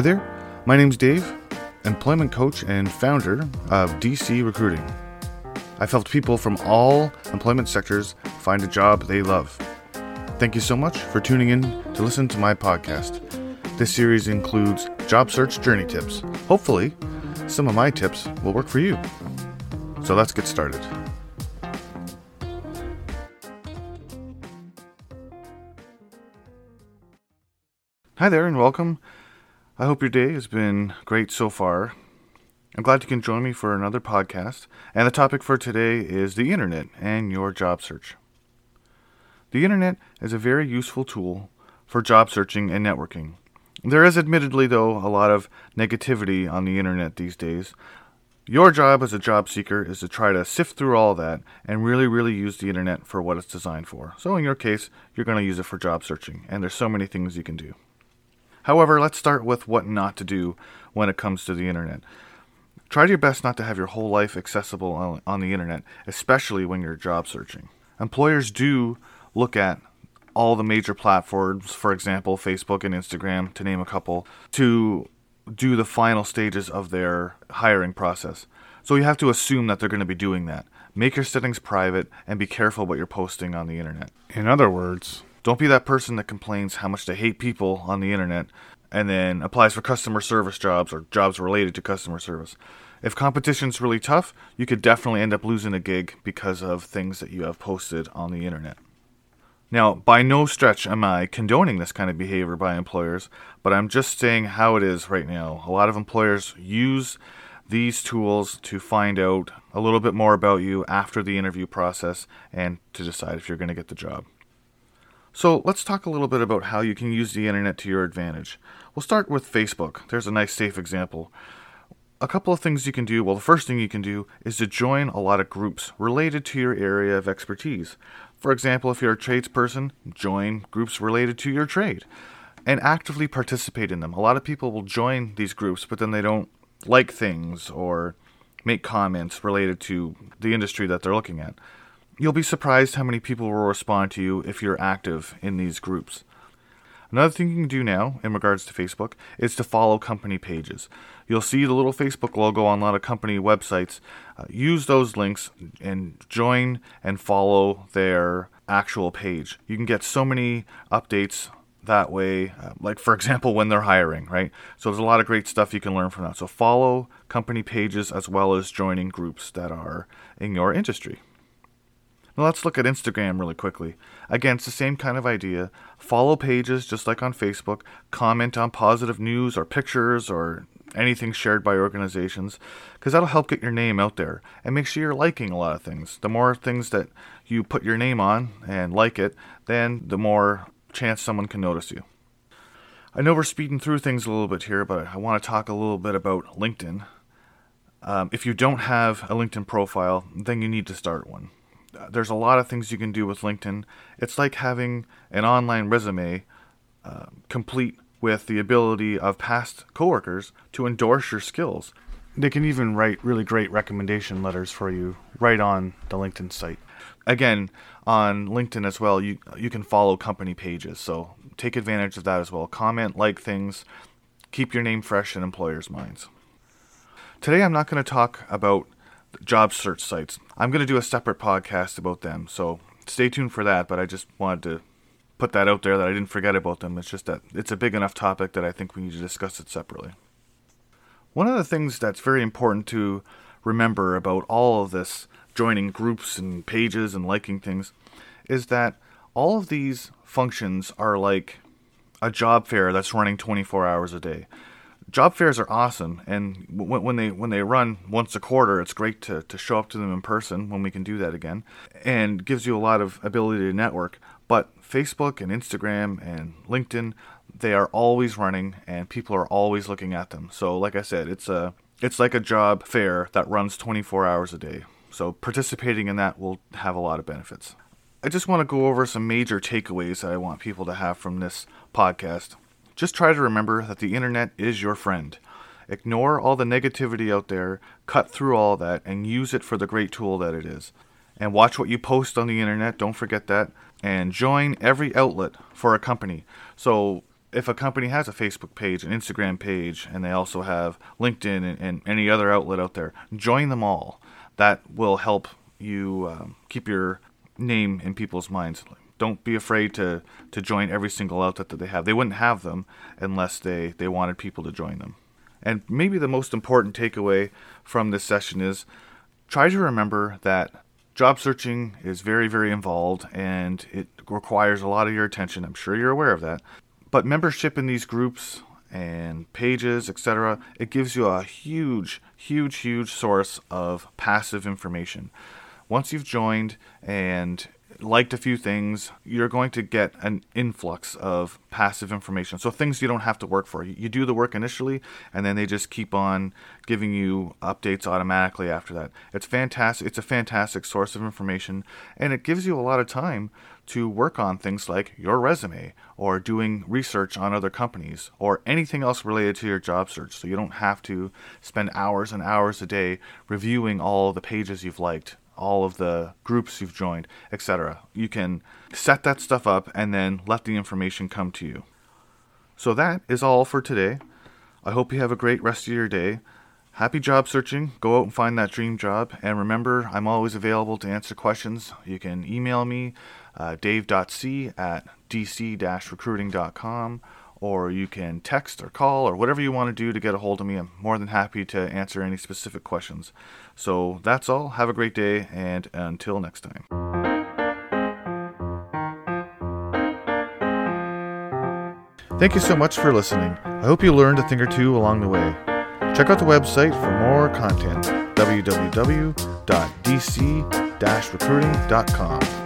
Hi there, my name's Dave, employment coach and founder of DC Recruiting. I've helped people from all employment sectors find a job they love. Thank you so much for tuning in to listen to my podcast. This series includes job search journey tips. Hopefully, some of my tips will work for you. So let's get started. Hi there, and welcome. I hope your day has been great so far. I'm glad you can join me for another podcast, and the topic for today is the internet and your job search. The internet is a very useful tool for job searching and networking. There is admittedly, though, a lot of negativity on the internet these days. Your job as a job seeker is to try to sift through all that and really, really use the internet for what it's designed for. So, in your case, you're going to use it for job searching, and there's so many things you can do. However, let's start with what not to do when it comes to the internet. Try your best not to have your whole life accessible on, the internet, especially when you're job searching. Employers do look at all the major platforms, for example, Facebook and Instagram, to name a couple, to do the final stages of their hiring process. So you have to assume that they're going to be doing that. Make your settings private and be careful what you're posting on the internet. In other words, don't be that person that complains how much they hate people on the internet and then applies for customer service jobs or jobs related to customer service. If competition's really tough, you could definitely end up losing a gig because of things that you have posted on the internet. Now, by no stretch am I condoning this kind of behavior by employers, but I'm just saying how it is right now. A lot of employers use these tools to find out a little bit more about you after the interview process and to decide if you're going to get the job. So let's talk a little bit about how you can use the internet to your advantage. We'll start with Facebook. There's a nice, safe example. A couple of things you can do. Well, the first thing you can do is to join a lot of groups related to your area of expertise. For example, if you're a tradesperson, join groups related to your trade and actively participate in them. A lot of people will join these groups, but then they don't like things or make comments related to the industry that they're looking at. You'll be surprised how many people will respond to you if you're active in these groups. Another thing you can do now in regards to Facebook is to follow company pages. You'll see the little Facebook logo on a lot of company websites. Uh, use those links and join and follow their actual page. You can get so many updates that way, uh, like for example, when they're hiring, right? So there's a lot of great stuff you can learn from that. So follow company pages as well as joining groups that are in your industry. Now let's look at Instagram really quickly. Again, it's the same kind of idea. Follow pages just like on Facebook, comment on positive news or pictures or anything shared by organizations because that'll help get your name out there and make sure you're liking a lot of things. The more things that you put your name on and like it, then the more chance someone can notice you. I know we're speeding through things a little bit here, but I want to talk a little bit about LinkedIn. Um, if you don't have a LinkedIn profile, then you need to start one there's a lot of things you can do with LinkedIn. It's like having an online resume uh, complete with the ability of past coworkers to endorse your skills. They can even write really great recommendation letters for you right on the LinkedIn site. Again, on LinkedIn as well, you you can follow company pages, so take advantage of that as well. Comment, like things, keep your name fresh in employers' minds. Today, I'm not going to talk about job search sites. I'm going to do a separate podcast about them, so stay tuned for that. But I just wanted to put that out there that I didn't forget about them. It's just that it's a big enough topic that I think we need to discuss it separately. One of the things that's very important to remember about all of this joining groups and pages and liking things is that all of these functions are like a job fair that's running 24 hours a day job fairs are awesome, and when, when they when they run once a quarter, it's great to, to show up to them in person when we can do that again, and gives you a lot of ability to network. But Facebook and Instagram and LinkedIn, they are always running, and people are always looking at them. So, like I said, it's a it's like a job fair that runs 24 hours a day. So, participating in that will have a lot of benefits. I just want to go over some major takeaways that I want people to have from this podcast. Just try to remember that the internet is your friend. Ignore all the negativity out there, cut through all that, and use it for the great tool that it is. And watch what you post on the internet, don't forget that. And join every outlet for a company. So if a company has a Facebook page, an Instagram page, and they also have LinkedIn and, and any other outlet out there, join them all. That will help you um, keep your name in people's minds. Don't be afraid to, to join every single outlet that they have. They wouldn't have them unless they, they wanted people to join them. And maybe the most important takeaway from this session is try to remember that job searching is very, very involved and it requires a lot of your attention. I'm sure you're aware of that. But membership in these groups and pages, etc., it gives you a huge, huge, huge source of passive information. Once you've joined and liked a few things, you're going to get an influx of passive information. So things you don't have to work for. You do the work initially, and then they just keep on giving you updates automatically after that. It's fantastic. It's a fantastic source of information, and it gives you a lot of time to work on things like your resume or doing research on other companies or anything else related to your job search. So you don't have to spend hours and hours a day reviewing all the pages you've liked all of the groups you've joined, etc. You can set that stuff up and then let the information come to you. So that is all for today. I hope you have a great rest of your day. Happy job searching. Go out and find that dream job. And remember, I'm always available to answer questions. You can email me, uh, dave.c at dc recruiting.com or you can text or call or whatever you want to do to get a hold of me. I'm more than happy to answer any specific questions. So that's all. Have a great day, and until next time. Thank you so much for listening. I hope you learned a thing or two along the way. Check out the website for more content www.dc recruiting.com.